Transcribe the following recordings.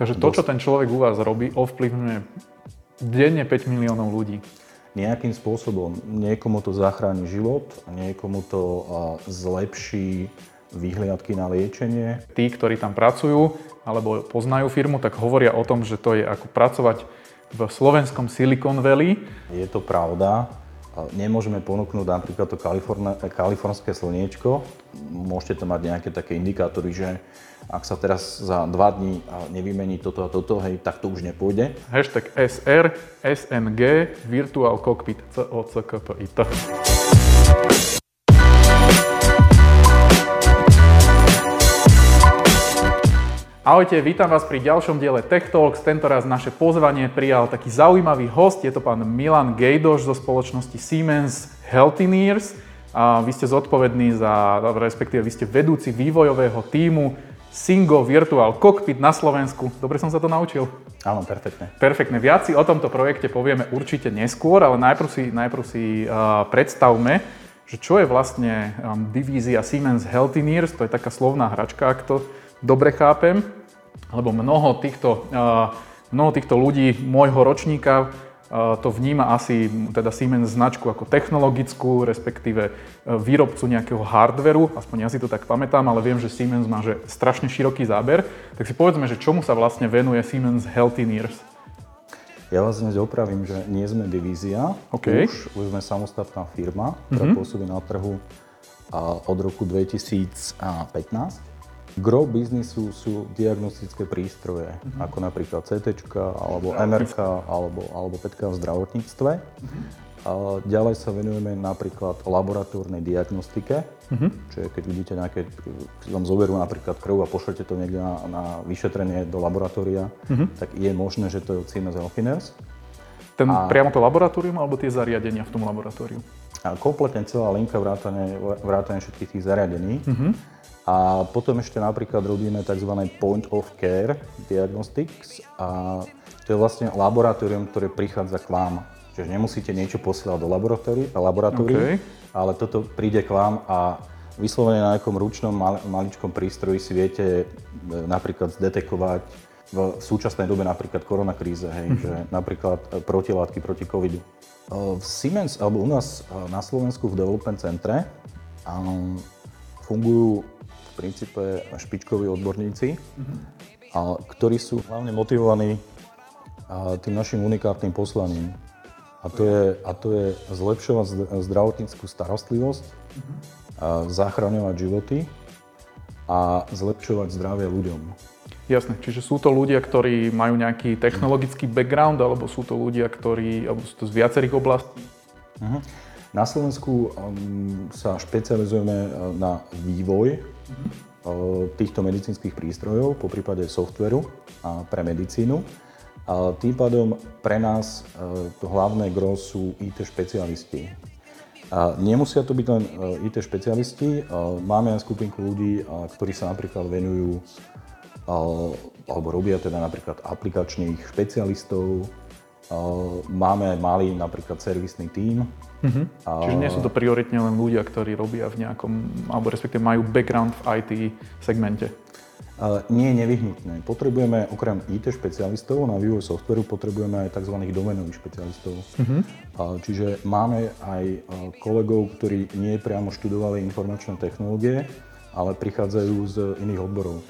Takže to, čo ten človek u vás robí, ovplyvňuje denne 5 miliónov ľudí. Nejakým spôsobom. Niekomu to zachráni život, niekomu to zlepší výhliadky na liečenie. Tí, ktorí tam pracujú alebo poznajú firmu, tak hovoria o tom, že to je ako pracovať v slovenskom Silicon Valley. Je to pravda. Nemôžeme ponúknuť napríklad to kalifornské slniečko. Môžete tam mať nejaké také indikátory, že ak sa teraz za dva dní nevymení toto a toto, hej, tak to už nepôjde. Hashtag SR, SNG, Virtual Cockpit, COCKPIT. Ahojte, vítam vás pri ďalšom diele Tech Talks. Tentoraz naše pozvanie prijal taký zaujímavý host. Je to pán Milan Gejdoš zo spoločnosti Siemens Healthineers. A vy ste zodpovední za, respektíve vy ste vedúci vývojového týmu Singo Virtual Cockpit na Slovensku. Dobre som sa to naučil? Áno, perfektne. Perfektne. Viac si o tomto projekte povieme určite neskôr, ale najprv si, najprv si uh, predstavme, že čo je vlastne um, divízia Siemens Healthineers. To je taká slovná hračka, ak to dobre chápem lebo mnoho týchto, mnoho týchto ľudí môjho ročníka to vníma asi teda Siemens značku ako technologickú, respektíve výrobcu nejakého hardveru, aspoň ja si to tak pamätám, ale viem, že Siemens má že strašne široký záber. Tak si povedzme, že čomu sa vlastne venuje Siemens Healthineers? Ja vás dnes opravím, že nie sme divízia, okay. už, už sme samostatná firma, ktorá mm-hmm. pôsobí na trhu od roku 2015. Gro biznisu sú diagnostické prístroje, uh-huh. ako napríklad CT, alebo MRK, alebo, alebo PETK v zdravotníctve. Uh-huh. A ďalej sa venujeme napríklad laboratórnej diagnostike, uh-huh. čiže keď vidíte nejaké, vám zoberú napríklad krv a pošlete to niekde na, na vyšetrenie do laboratória, uh-huh. tak je možné, že to je Siemens Healthineers. Ten, a, priamo to laboratórium alebo tie zariadenia v tom laboratóriu? A kompletne celá linka vrátane, vrátane všetkých tých zariadení. Uh-huh. A potom ešte napríklad robíme tzv. point of care diagnostics a to je vlastne laboratórium, ktoré prichádza k vám. Čiže nemusíte niečo posielať do laboratórií, okay. ale toto príde k vám a vyslovene na nejakom ručnom mal, maličkom prístroji si viete e, napríklad zdetekovať v súčasnej dobe napríklad koronakríze, hej, mm-hmm. že napríklad e, protilátky proti covidu. E, v Siemens, alebo u nás na Slovensku v Development Centre fungujú princípe špičkoví odborníci, mm-hmm. a, ktorí sú hlavne motivovaní tým našim unikátnym poslaním. A to je, a to je zlepšovať zdravotníckú starostlivosť, mm-hmm. a zachraňovať životy a zlepšovať zdravie ľuďom. Jasné, čiže sú to ľudia, ktorí majú nejaký technologický background, alebo sú to ľudia, ktorí, alebo sú to z viacerých oblastí? Uh-huh. Na Slovensku um, sa špecializujeme uh, na vývoj týchto medicínskych prístrojov, po prípade softveru pre medicínu. A tým pádom pre nás uh, to hlavné gro sú IT špecialisti. Nemusia to byť len IT špecialisti, máme aj skupinku ľudí, ktorí sa napríklad venujú alebo robia teda napríklad aplikačných špecialistov, Máme aj malý napríklad servisný tím. Uh-huh. A... Čiže nie sú to prioritne len ľudia, ktorí robia v nejakom, alebo respektíve majú background v IT segmente? Uh, nie je nevyhnutné. Potrebujeme okrem IT špecialistov na vývoj softveru, potrebujeme aj tzv. domenových špecialistov. Uh-huh. Uh, čiže máme aj kolegov, ktorí nie priamo študovali informačné technológie, ale prichádzajú z iných odborov.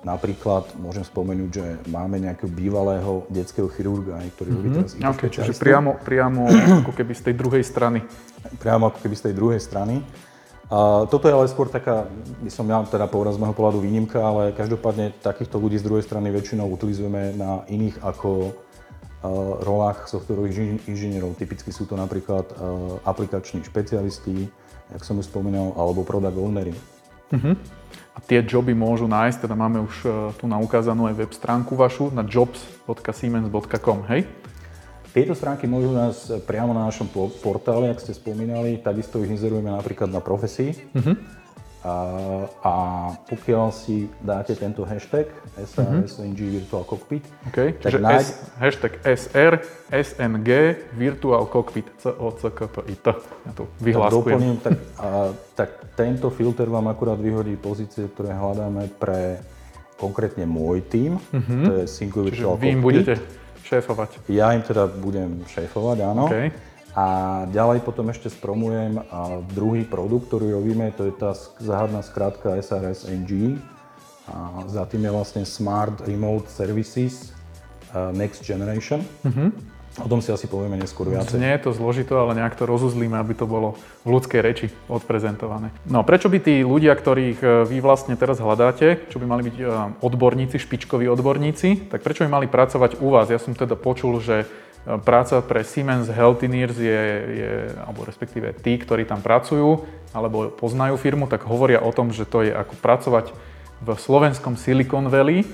Napríklad môžem spomenúť, že máme nejakého bývalého detského chirurga, ktorý robí mm-hmm. teraz okay, Čiže priamo, priamo ako keby z tej druhej strany. Priamo ako keby z tej druhej strany. A toto je ale skôr taká, by som ja teda povedal z môjho pohľadu výnimka, ale každopádne takýchto ľudí z druhej strany väčšinou utilizujeme na iných ako uh, rolách softwarových inžinierov. Typicky sú to napríklad uh, aplikační špecialisti, jak som už spomínal, alebo product ownery. Uh-huh. A tie joby môžu nájsť, teda máme už e, tu naukázanú aj web stránku vašu na jobs.siemens.com, hej? Tieto stránky môžu nás priamo na našom portáli, ak ste spomínali, takisto ich inzerujeme napríklad na profesii. Uh-huh. A, pokiaľ si dáte tento hashtag SNG uh-huh. Virtual Cockpit, okay. tak Čiže nájde... S, hashtag SR SNG Virtual Cockpit COCKPIT. Ja to vyhláskujem. Tak, tak, a, tak tento filter vám akurát vyhodí pozície, ktoré hľadáme pre konkrétne môj tím, Mhm. to je Sync Čiže Virtual vy im budete šéfovať. Ja im teda budem šéfovať, áno. OK. A ďalej potom ešte spromujem druhý produkt, ktorý robíme, to je tá záhadná skrátka SRS-NG. A za tým je vlastne Smart Remote Services uh, Next Generation. O tom si asi povieme neskôr viacej. Znie to zložito, ale nejak to rozuzlíme, aby to bolo v ľudskej reči odprezentované. No prečo by tí ľudia, ktorých e, vy vlastne teraz hľadáte, čo by mali byť e, odborníci, špičkoví odborníci, tak prečo by mali pracovať u vás? Ja som teda počul, že e, práca pre Siemens Healthineers je, je, alebo respektíve tí, ktorí tam pracujú, alebo poznajú firmu, tak hovoria o tom, že to je ako pracovať v slovenskom Silicon Valley,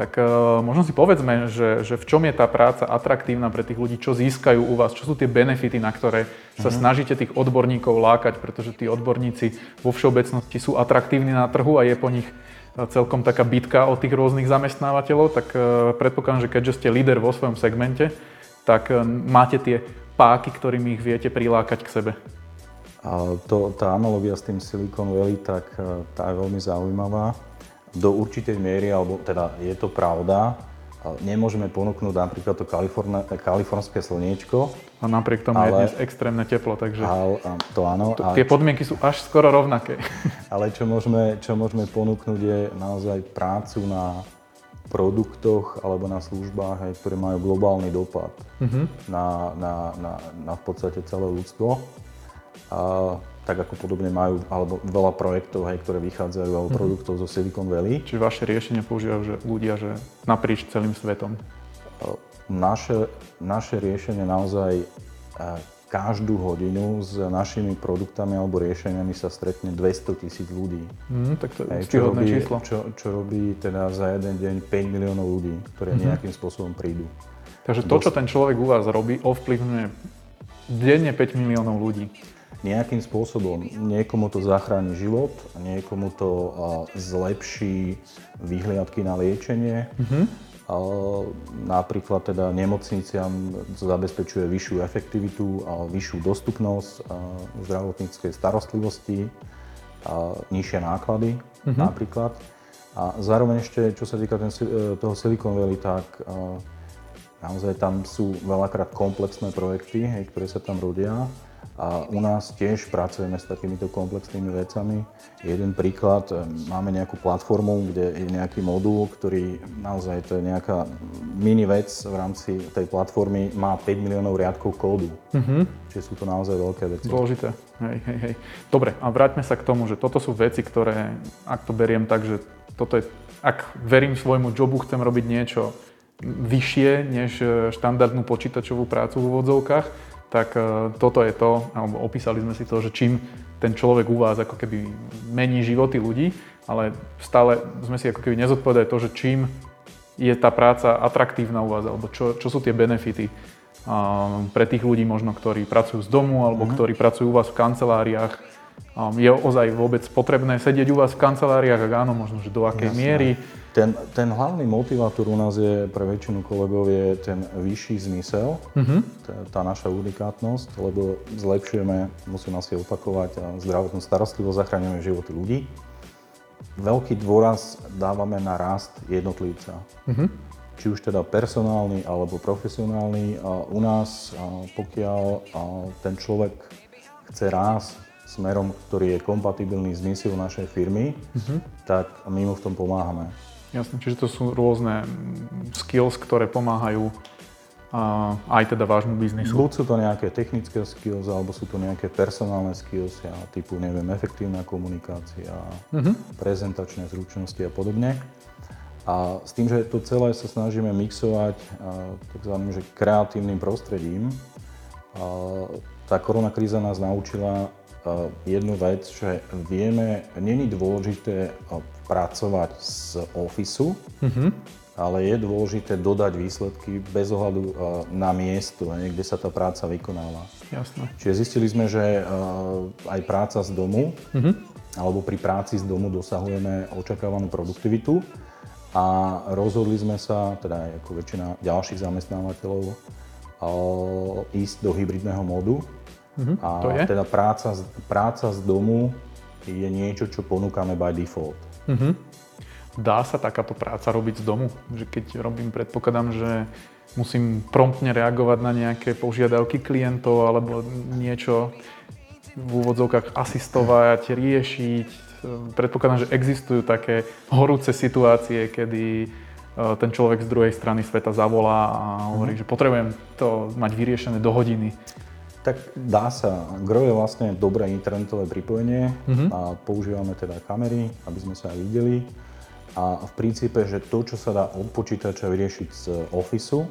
tak uh, možno si povedzme, že, že v čom je tá práca atraktívna pre tých ľudí, čo získajú u vás, čo sú tie benefity, na ktoré sa snažíte tých odborníkov lákať, pretože tí odborníci vo všeobecnosti sú atraktívni na trhu a je po nich uh, celkom taká bitka od tých rôznych zamestnávateľov, tak uh, predpokladám, že keďže ste líder vo svojom segmente, tak uh, máte tie páky, ktorými ich viete prilákať k sebe. A to, tá analogia s tým Silicon Valley, tak e, tá je veľmi zaujímavá. Do určitej miery, alebo teda je to pravda, nemôžeme ponúknuť napríklad to kaliforné- kalifornské slniečko, A napriek tomu je Ale- dnes extrémne teplo, takže a, a to áno, a, tie podmienky sú až skoro rovnaké. ale čo môžeme, čo môžeme ponúknuť je naozaj prácu na produktoch alebo na službách, aj, ktoré majú globálny dopad na, na, na, na v podstate celé ľudstvo. A, tak ako podobne majú, alebo veľa projektov, hej, ktoré vychádzajú, alebo produktov zo Silicon Valley. Čiže vaše riešenie používajú že ľudia že naprieč celým svetom. Naše, naše riešenie naozaj e, každú hodinu s našimi produktami alebo riešeniami sa stretne 200 tisíc ľudí. Mm, tak to je Hej, čo, robí, číslo. čo, čo robí teda za jeden deň 5 miliónov ľudí, ktoré nejakým spôsobom prídu. Takže to, čo ten človek u vás robí, ovplyvňuje denne 5 miliónov ľudí. Nejakým spôsobom niekomu to zachráni život, niekomu to zlepší výhliadky na liečenie. A, napríklad teda nemocniciam zabezpečuje vyššiu efektivitu a vyššiu dostupnosť zdravotníckej starostlivosti, a, nižšie náklady napríklad. A zároveň ešte, čo sa týka ten, e, toho Silicon Valley, tak a, naozaj tam sú veľakrát komplexné projekty, hej, ktoré sa tam rodia. A u nás tiež pracujeme s takýmito komplexnými vecami. Jeden príklad, e, máme nejakú platformu, kde je nejaký modul, ktorý naozaj to je nejaká mini vec v rámci tej platformy, má 5 miliónov riadkov kódu. Čiže sú to naozaj veľké veci. Dôležité. Hej, hej, hej. Dobre, a vráťme sa k tomu, že toto sú veci, ktoré, ak to beriem tak, že toto je, ak verím svojmu jobu, chcem robiť niečo vyššie než e, štandardnú počítačovú prácu v úvodzovkách, tak e, toto je to, alebo opísali sme si to, že čím ten človek u vás ako keby mení životy ľudí, ale stále sme si ako keby nezodpovedali to, že čím je tá práca atraktívna u vás, alebo čo, čo sú tie benefity pre tých ľudí možno, ktorí pracujú z domu, alebo ktorí pracujú u vás v kanceláriách. Je ozaj vôbec potrebné sedieť u vás v kanceláriách, ak áno, možno, že do akej miery. Ten, ten hlavný motivátor u nás je pre väčšinu kolegov je ten vyšší zmysel, tá, tá naša unikátnosť, lebo zlepšujeme, musím asi opakovať, zdravotnú starostlivosť, zachraňujeme životy ľudí. Veľký dôraz dávame na rast jednotlivca. Či už teda personálny alebo profesionálny. A u nás, a pokiaľ a ten človek chce rásť smerom, ktorý je kompatibilný s misiou našej firmy, tak my mu v tom pomáhame. Jasne, čiže to sú rôzne skills, ktoré pomáhajú a, aj teda vášmu biznisu. Buď sú to nejaké technické skills, alebo sú to nejaké personálne skills, ja, typu, neviem, efektívna komunikácia, prezentačné zručnosti a podobne. A s tým, že to celé sa snažíme mixovať takzvaným že kreatívnym prostredím, tá koronakríza nás naučila jednu vec, že vieme, není dôležité pracovať z ofisu, ale je dôležité dodať výsledky bez ohľadu a, na miesto, kde sa tá práca vykonáva. Jasné. Čiže zistili sme, že a, aj práca z domu, alebo pri práci z domu dosahujeme očakávanú produktivitu a rozhodli sme sa, teda aj ako väčšina ďalších zamestnávateľov, a, ísť do hybridného módu. A to je? teda práca, práca z domu je niečo, čo ponúkame by default. Dá sa takáto práca robiť z domu? Že keď robím, predpokladám, že musím promptne reagovať na nejaké požiadavky klientov alebo niečo v úvodzovkách asistovať, riešiť. Predpokladám, že existujú také horúce situácie, kedy e, ten človek z druhej strany sveta zavolá a hovorí, mm-hmm. že potrebujem to mať vyriešené do hodiny. Tak dá sa. Gro je vlastne dobré internetové pripojenie mm-hmm. a používame teda kamery, aby sme sa aj videli. A v princípe, že to, čo sa dá od počítača vyriešiť z Officeu,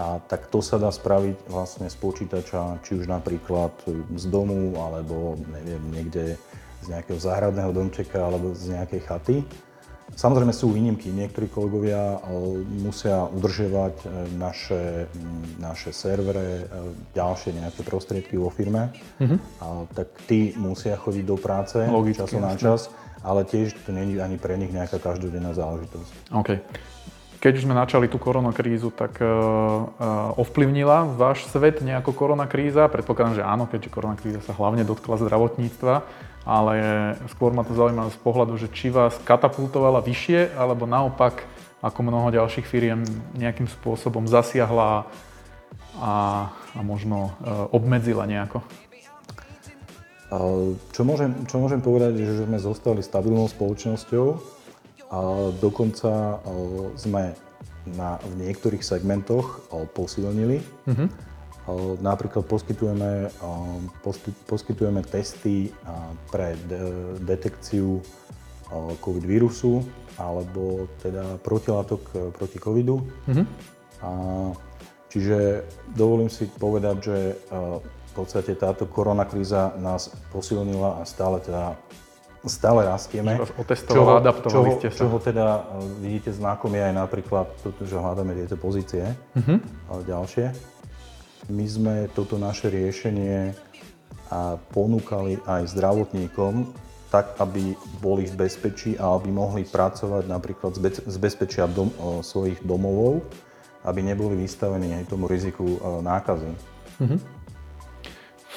a tak to sa dá spraviť vlastne z počítača, či už napríklad z domu, alebo neviem, niekde z nejakého záhradného domčeka, alebo z nejakej chaty. Samozrejme sú výnimky. Niektorí kolegovia musia udržiavať e, naše, naše servere, e, ďalšie nejaké prostriedky vo firme. Mm-hmm. A, tak tí musia chodiť do práce Logicky, času na čas, ale tiež to nie je ani pre nich nejaká každodenná záležitosť. OK. Keď už sme načali tú koronakrízu, tak uh, uh, ovplyvnila váš svet nejako koronakríza? Predpokladám, že áno, keďže koronakríza sa hlavne dotkla zdravotníctva, ale skôr ma to zaujíma z pohľadu, že či vás katapultovala vyššie, alebo naopak, ako mnoho ďalších firiem, nejakým spôsobom zasiahla a, a možno uh, obmedzila nejako? Čo môžem, čo môžem povedať, že sme zostali stabilnou spoločnosťou, a dokonca sme na, v niektorých segmentoch posilnili. Mm-hmm. Napríklad poskytujeme, poskytujeme testy pre de- detekciu COVID vírusu alebo teda protilátok proti covidu. Mm-hmm. A, čiže dovolím si povedať, že v podstate táto koronakríza nás posilnila a stále teda stále rastieme. Čoho, adaptovali ste sa. Čoho teda e, vidíte znakom je aj napríklad že hľadáme tieto pozície uh-huh. ďalšie. My sme toto naše riešenie ponúkali aj zdravotníkom, tak, aby boli v bezpečí a aby mohli pracovať napríklad z bezpečia dom, svojich domovov, aby neboli vystavení aj tomu riziku nákazy. Uh-huh.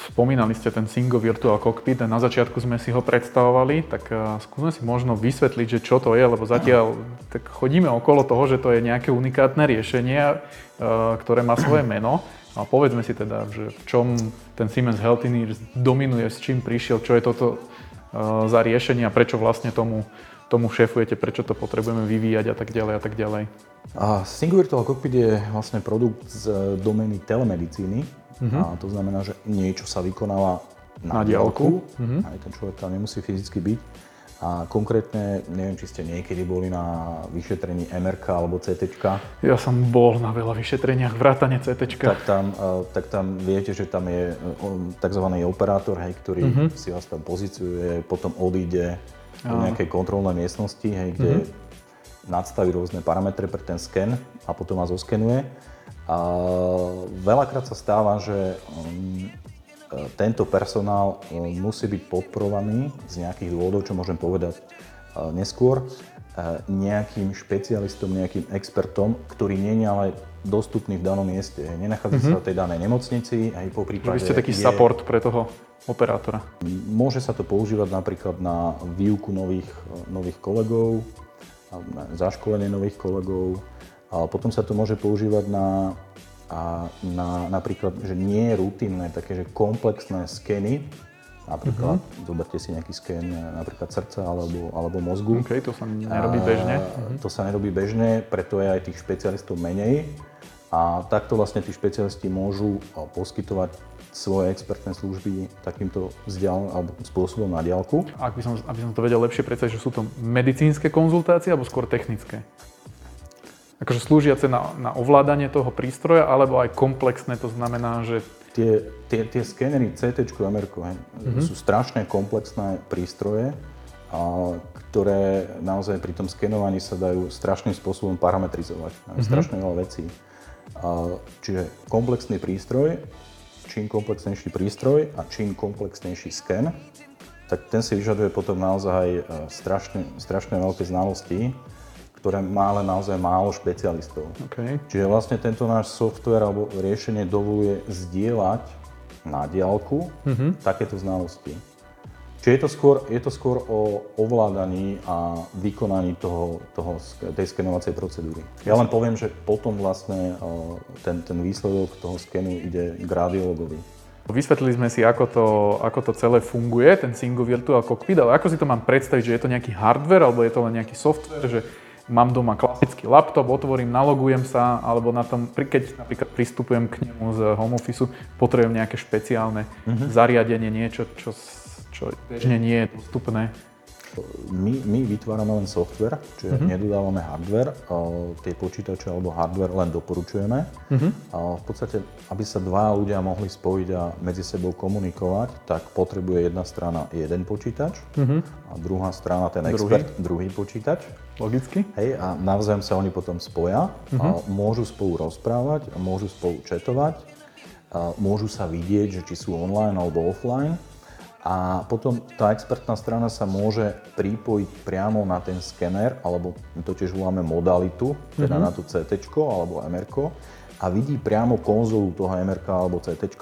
Spomínali ste ten Singo Virtual Cockpit a na začiatku sme si ho predstavovali, tak uh, skúsme si možno vysvetliť, že čo to je, lebo zatiaľ tak chodíme okolo toho, že to je nejaké unikátne riešenie, uh, ktoré má svoje meno. A povedzme si teda, že v čom ten Siemens Healthineers dominuje, s čím prišiel, čo je toto uh, za riešenie a prečo vlastne tomu, tomu šéfujete, prečo to potrebujeme vyvíjať a tak ďalej a tak ďalej. A Single Virtual Cockpit je vlastne produkt z domény telemedicíny, Uh-huh. A to znamená, že niečo sa vykonáva na, na diálku, uh-huh. aj ten človek tam nemusí fyzicky byť. A konkrétne, neviem, či ste niekedy boli na vyšetrení MRK alebo CT. Ja som bol na veľa vyšetreniach, vrátane CT. Tak tam, tak tam viete, že tam je tzv. operátor, hej, ktorý uh-huh. si vás tam pozíciuje, potom odíde do nejakej kontrolnej miestnosti, hej, kde uh-huh. nadstaví rôzne parametre pre ten sken a potom vás oskenuje. A veľakrát sa stáva, že um, e, tento personál um, musí byť podporovaný z nejakých dôvodov, čo môžem povedať e, neskôr, e, nejakým špecialistom, nejakým expertom, ktorý nie je ale dostupný v danom mieste. Nenachádza mm-hmm. sa v tej danej nemocnici, aj po prípade... Vy ste taký je... support pre toho operátora. Môže sa to používať napríklad na výuku nových, nových kolegov, na zaškolenie nových kolegov, potom sa to môže používať na, a na napríklad, že nie je rutinné, také, že komplexné skeny, Napríklad, mm-hmm. zoberte si nejaký sken napríklad srdca alebo, alebo mozgu. OK, to sa nerobí bežne. A, to sa nerobí bežne, preto je aj tých špecialistov menej. A takto vlastne tí špecialisti môžu poskytovať svoje expertné služby takýmto vzdialen, alebo spôsobom na diálku. Ak by som, aby som to vedel lepšie predstaviť, že sú to medicínske konzultácie alebo skôr technické? Akože slúžiace na, na ovládanie toho prístroja, alebo aj komplexné, to znamená, že... Tie, tie, tie skenery CT a MR mm-hmm. sú strašne komplexné prístroje, a, ktoré naozaj pri tom skenovaní sa dajú strašným spôsobom parametrizovať. Mm-hmm. Strašne veľa vecí. A, čiže komplexný prístroj, čím komplexnejší prístroj a čím komplexnejší sken, tak ten si vyžaduje potom naozaj e, strašne, strašne veľké znalosti ktoré má ale naozaj málo špecialistov. Okay. Čiže vlastne tento náš software alebo riešenie dovoluje zdieľať na diálku mm-hmm. takéto znalosti. Čiže je to skôr, je to skôr o ovládaní a vykonaní toho, toho, tej skenovacej procedúry. Ja len poviem, že potom vlastne ten, ten výsledok toho skenu ide k radiologovi. Vysvetlili sme si, ako to, ako to celé funguje, ten Singo Virtual Cockpit, ale ako si to mám predstaviť, že je to nejaký hardware alebo je to len nejaký software, že mám doma klasický laptop, otvorím, nalogujem sa, alebo na tom, keď napríklad pristupujem k nemu z home office, potrebujem nejaké špeciálne mm-hmm. zariadenie, niečo, čo, čo bežne nie je dostupné my, my vytvárame len software, čiže uh-huh. nedodávame hardware. Tie počítače alebo hardware len doporučujeme. Uh-huh. V podstate, aby sa dva ľudia mohli spojiť a medzi sebou komunikovať, tak potrebuje jedna strana jeden počítač uh-huh. a druhá strana ten expert druhý, druhý počítač. Logicky. Hej, a navzájom sa oni potom spoja, uh-huh. a môžu spolu rozprávať, môžu spolu četovať, a môžu sa vidieť, že či sú online alebo offline a potom tá expertná strana sa môže pripojiť priamo na ten skener, alebo my to tiež voláme modalitu, teda mm-hmm. na to CT alebo MR a vidí priamo konzolu toho MR alebo CT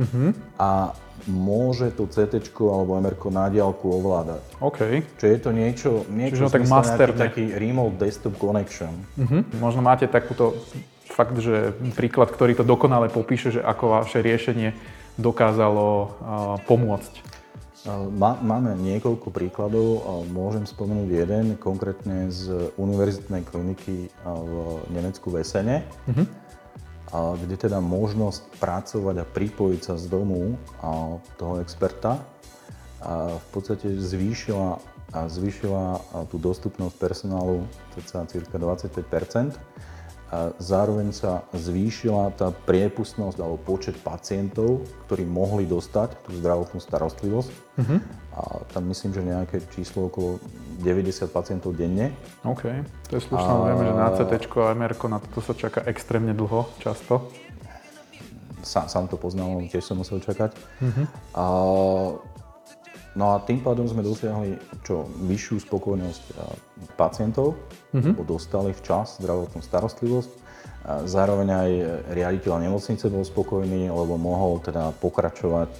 mm-hmm. a môže to CT alebo MR na diálku ovládať. OK. Čiže je to niečo, niečo Čiže tak master, taký remote desktop connection. Mm-hmm. Možno máte takúto fakt, že príklad, ktorý to dokonale popíše, že ako vaše riešenie dokázalo pomôcť? Máme niekoľko príkladov. Môžem spomenúť jeden, konkrétne z univerzitnej kliniky v Nemecku v Esene, uh-huh. Kde teda možnosť pracovať a pripojiť sa z domu toho experta v podstate zvýšila, zvýšila tú dostupnosť personálu cca 25% Zároveň sa zvýšila tá priepustnosť alebo počet pacientov, ktorí mohli dostať tú zdravotnú starostlivosť. Uh-huh. A tam myslím, že nejaké číslo okolo 90 pacientov denne. OK, to je slušné, a... vieme, že na CT a MR na toto sa čaká extrémne dlho, často. Sám, sám to poznal, tiež som musel čakať. Uh-huh. A No a tým pádom sme dosiahli čo vyššiu spokojnosť pacientov, mm-hmm. lebo dostali včas zdravotnú starostlivosť. Zároveň aj riaditeľ nemocnice bol spokojný, lebo mohol teda pokračovať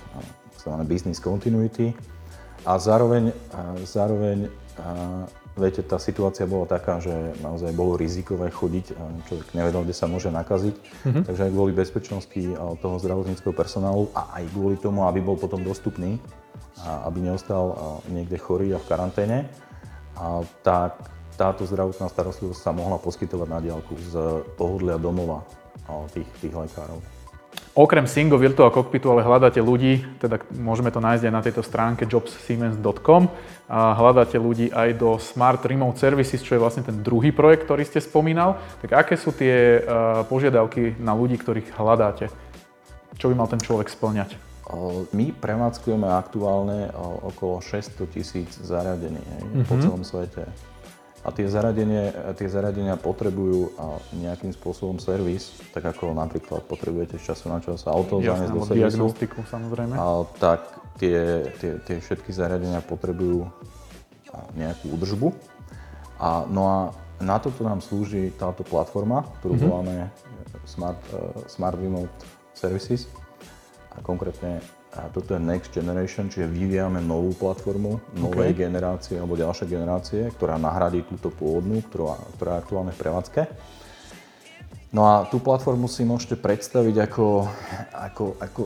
tzv. business continuity. A zároveň, zároveň viete, tá situácia bola taká, že naozaj bolo rizikové chodiť, človek nevedel, kde sa môže nakaziť. Mm-hmm. Takže aj kvôli bezpečnosti toho zdravotníckého personálu a aj kvôli tomu, aby bol potom dostupný aby neostal niekde chorý a v karanténe, tak táto zdravotná starostlivosť sa mohla poskytovať na diálku z pohodlia domova tých, tých lekárov. Okrem Singo Virtual Cockpitu ale hľadáte ľudí, teda môžeme to nájsť aj na tejto stránke jobssiemens.com. A hľadáte ľudí aj do Smart Remote Services, čo je vlastne ten druhý projekt, ktorý ste spomínal. Tak aké sú tie požiadavky na ľudí, ktorých hľadáte? Čo by mal ten človek splňať? My prevádzkujeme aktuálne okolo 600 tisíc zariadení mm-hmm. po mhm. celom svete. A tie zariadenia, tie zariadenia potrebujú nejakým spôsobom servis, tak ako napríklad potrebujete z času na čas auto zaniesť do servisu. diagnostiku samozrejme. A, tak tie, tie, tie všetky zariadenia potrebujú nejakú údržbu. A, no a na toto nám slúži táto platforma, ktorú mm-hmm. voláme Smart, uh, Smart Remote Services a konkrétne a toto je Next Generation, čiže vyvíjame novú platformu novej okay. generácie alebo ďalšej generácie, ktorá nahradí túto pôvodnú, ktorá, ktorá je aktuálne v prevádzke. No a tú platformu si môžete predstaviť ako, ako, ako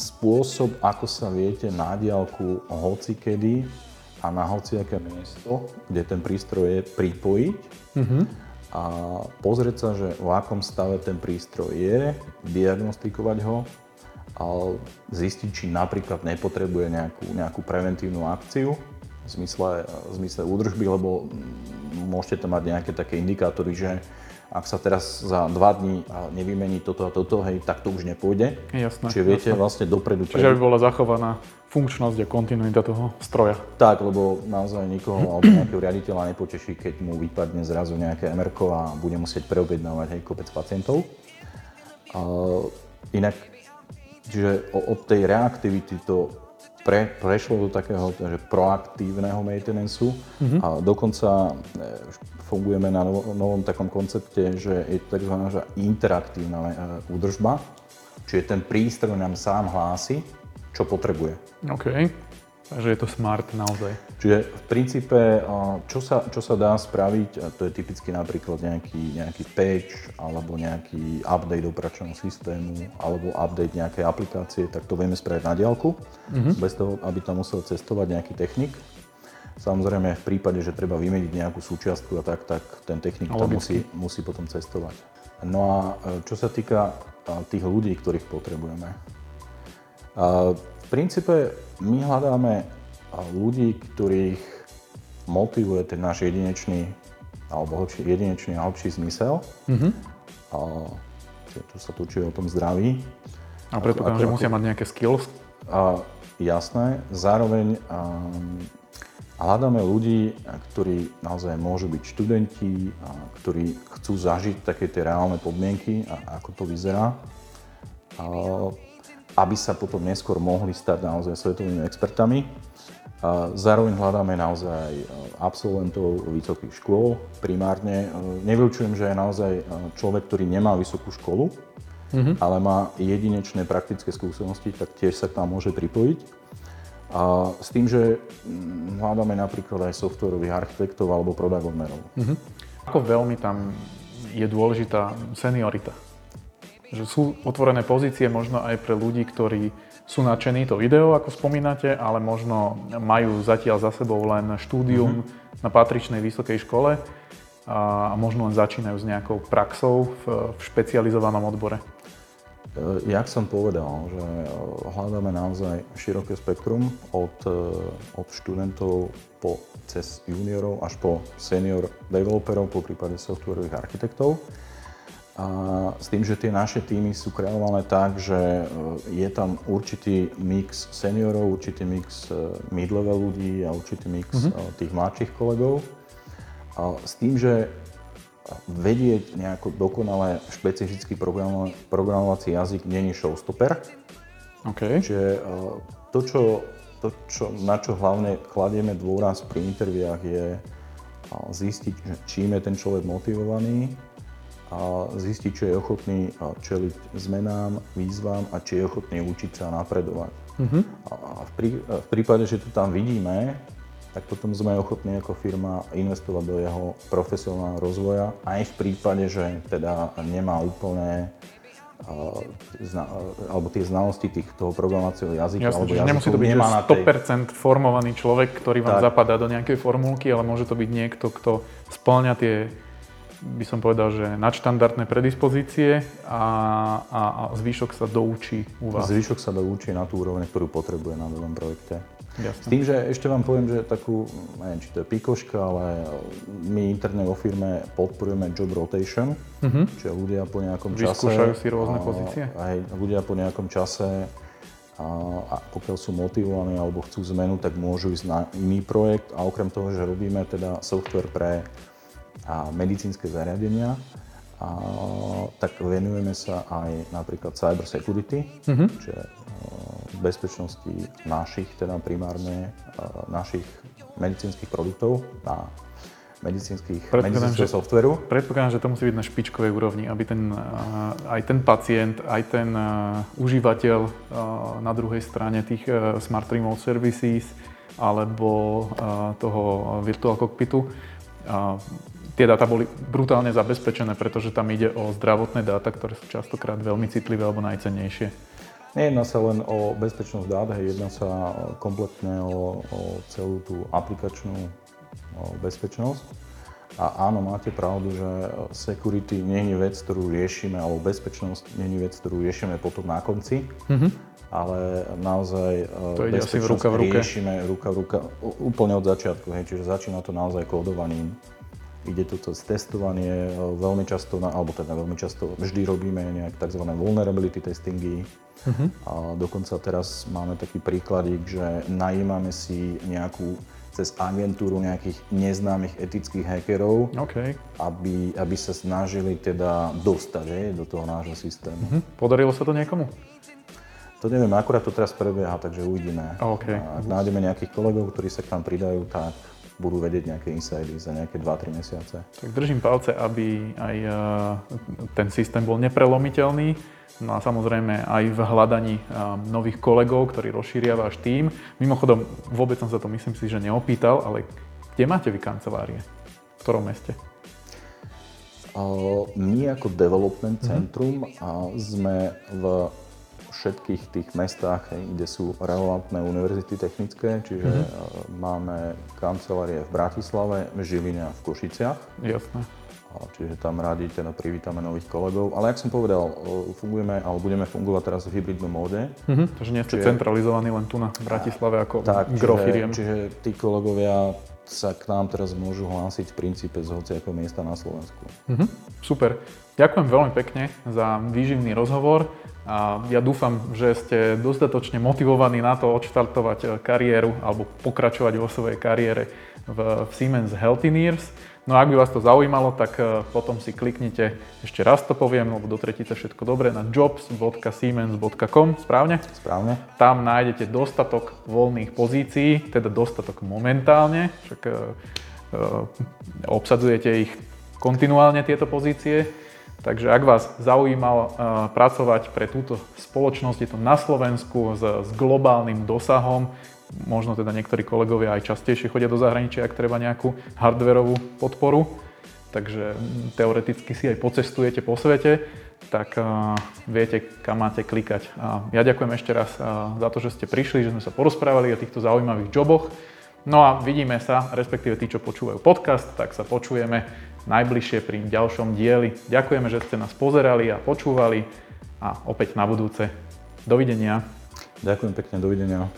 spôsob, ako sa viete na diálku hocikedy a na hociaké miesto, kde ten prístroj je, pripojiť mm-hmm. a pozrieť sa, že v akom stave ten prístroj je, diagnostikovať ho zistiť, či napríklad nepotrebuje nejakú, nejakú preventívnu akciu v zmysle, v zmysle údržby, lebo môžete tam mať nejaké také indikátory, že ak sa teraz za dva dní nevymení toto a toto, hej, tak to už nepôjde. Jasné. Čiže viete jasné. vlastne dopredu... Čiže aby bola zachovaná funkčnosť a kontinuita toho stroja. Tak, lebo naozaj nikoho alebo nejakého riaditeľa nepoteší, keď mu vypadne zrazu nejaké MR a bude musieť preobjednávať hej, kopec pacientov. Uh, inak Čiže od tej reaktivity to pre, prešlo do takého že proaktívneho maintenanceu mm-hmm. a dokonca e, fungujeme na novom takom koncepte, že je to tzv. interaktívna e, údržba, čiže ten prístroj nám sám hlási, čo potrebuje. OK. Takže je to smart naozaj. Čiže v princípe, čo sa, čo sa dá spraviť, to je typicky napríklad nejaký, nejaký patch, alebo nejaký update operačného systému, alebo update nejakej aplikácie, tak to vieme spraviť na diálku, mm-hmm. bez toho, aby tam musel cestovať nejaký technik. Samozrejme, v prípade, že treba vymeniť nejakú súčiastku a tak, tak ten technik tam musí, musí potom cestovať. No a e, čo sa týka tých ľudí, ktorých potrebujeme. V princípe my hľadáme ľudí, ktorých motivuje ten náš jedinečný alebo hlbší, jedinečný a hlbší zmysel. Mm-hmm. A, tu sa točí o tom zdraví. A predpokladám, že musia mať nejaké skills? A, jasné. Zároveň a, hľadáme ľudí, ktorí naozaj môžu byť študenti, a, ktorí chcú zažiť také tie reálne podmienky, a, ako to vyzerá. A, aby sa potom neskôr mohli stať naozaj svetovými expertami. Zároveň hľadáme naozaj e, absolventov vysokých škôl primárne. E, nevylučujem, že je naozaj e, človek, ktorý nemá vysokú školu, mm-hmm. ale má jedinečné praktické skúsenosti, tak tiež sa k nám môže pripojiť. A s tým, že mm, hľadáme napríklad aj softwarových architektov alebo product ownerov. Mm-hmm. Ako veľmi tam je dôležitá seniorita? Že sú otvorené pozície možno aj pre ľudí, ktorí sú nadšení to video, ako spomínate, ale možno majú zatiaľ za sebou len štúdium mm-hmm. na patričnej vysokej škole a možno len začínajú s nejakou praxou v, v špecializovanom odbore. E, jak som povedal, že e, hľadáme naozaj široké spektrum od, e, od študentov po cez juniorov až po senior developerov, po prípade softwarových architektov. A s tým, že tie naše týmy sú kreované tak, že e, je tam určitý mix seniorov, určitý mix e, mid-level ľudí a určitý mix mm-hmm. tých mladších kolegov. A s tým, že vedieť nejako dokonale špecifický programovací jazyk není showstopper. Okay. Čiže to, čo, to čo, na čo hlavne kladieme dôraz pri interviách je zistiť, že čím je ten človek motivovaný, a zistiť, či je ochotný čeliť zmenám, výzvam a či je ochotný učiť sa a napredovať. Mm-hmm. A v, prí, v prípade, že to tam vidíme, tak potom sme ochotní ako firma investovať do jeho profesionálneho rozvoja, aj v prípade, že teda nemá úplné alebo tie znalosti tých, toho programovacieho jazyka. Jasne, alebo jazyku, nemusí to byť nemá 100% tej... formovaný človek, ktorý vám tak. zapadá do nejakej formulky, ale môže to byť niekto, kto splňa tie by som povedal, že nadštandardné predispozície a, a, a zvyšok sa doučí u vás. Zvyšok sa doučí na tú úroveň, ktorú potrebuje na danom projekte. Jasne. S tým, že ešte vám poviem, že takú, neviem, či to je pikoška, ale my interne vo firme podporujeme job rotation, uh-huh. čiže ľudia po nejakom čase... Vyskúšajú si rôzne pozície? Aj ľudia po nejakom čase a, a pokiaľ sú motivovaní alebo chcú zmenu, tak môžu ísť na iný projekt a okrem toho, že robíme teda software pre a medicínske zariadenia, a, tak venujeme sa aj napríklad cyber security, mm-hmm. čiže bezpečnosti našich, teda primárne našich medicínskych produktov na medicínskych, medicínskeho softveru. Predpokladám, že to musí byť na špičkovej úrovni, aby ten, aj ten pacient, aj ten užívateľ na druhej strane tých Smart Remote Services alebo toho Virtual Cockpitu tie dáta boli brutálne zabezpečené, pretože tam ide o zdravotné dáta, ktoré sú častokrát veľmi citlivé alebo najcennejšie. Nejedná sa len o bezpečnosť dát, jedná sa kompletne o, o celú tú aplikačnú bezpečnosť. A áno, máte pravdu, že security nie je vec, ktorú riešime, alebo bezpečnosť nie je vec, ktorú riešime potom na konci, mm-hmm. ale naozaj to bezpečnosť ruka v ruke. riešime ruka v ruka úplne od začiatku. Hej, čiže začína to naozaj kódovaním Ide to cez testovanie, veľmi často, alebo teda veľmi často vždy robíme nejak tzv. vulnerability testingy. Uh-huh. A dokonca teraz máme taký príkladík, že najímame si nejakú cez agentúru nejakých neznámych etických hackerov, okay. aby, aby sa snažili teda dostať že, do toho nášho systému. Uh-huh. Podarilo sa to niekomu? To neviem, akurát to teraz prebieha, takže uvidíme. Okay. Ak nájdeme nejakých kolegov, ktorí sa k nám pridajú, tak budú vedieť nejaké insidy za nejaké 2-3 mesiace. Tak držím palce, aby aj uh, ten systém bol neprelomiteľný No a samozrejme aj v hľadaní nových kolegov, ktorí rozšíria váš tím. Mimochodom, vôbec som sa to myslím si, že neopýtal, ale kde máte vy kancelárie? V ktorom meste? My ako development mhm. centrum mm-hmm. sme v všetkých tých mestách, kde sú relevantné univerzity technické, čiže mm-hmm. máme kancelárie v Bratislave, v Žiline a v Košiciach. Jasné. Čiže tam rádi teda privítame nových kolegov. Ale jak som povedal, fungujeme, alebo budeme fungovať teraz v hybridnom móde. Mm-hmm. Takže nie ste centralizovaní len tu na Bratislave ako tak, čiže, čiže tí kolegovia sa k nám teraz môžu hlásiť v princípe z hociakého miesta na Slovensku. Mm-hmm. Super. Ďakujem veľmi pekne za výživný rozhovor. A ja dúfam, že ste dostatočne motivovaní na to odštartovať eh, kariéru alebo pokračovať vo svojej kariére v, v Siemens Healthineers. No a ak by vás to zaujímalo, tak eh, potom si kliknite, ešte raz to poviem, lebo do tretice všetko dobre, na jobs.siemens.com, správne? Správne. Tam nájdete dostatok voľných pozícií, teda dostatok momentálne, však e, obsadzujete ich kontinuálne tieto pozície. Takže ak vás zaujímalo uh, pracovať pre túto spoločnosť, je to na Slovensku s, s globálnym dosahom, možno teda niektorí kolegovia aj častejšie chodia do zahraničia, ak treba nejakú hardverovú podporu, takže teoreticky si aj pocestujete po svete, tak uh, viete, kam máte klikať. Uh, ja ďakujem ešte raz uh, za to, že ste prišli, že sme sa porozprávali o týchto zaujímavých joboch. No a vidíme sa, respektíve tí, čo počúvajú podcast, tak sa počujeme najbližšie pri ďalšom dieli. Ďakujeme, že ste nás pozerali a počúvali a opäť na budúce. Dovidenia. Ďakujem pekne, dovidenia.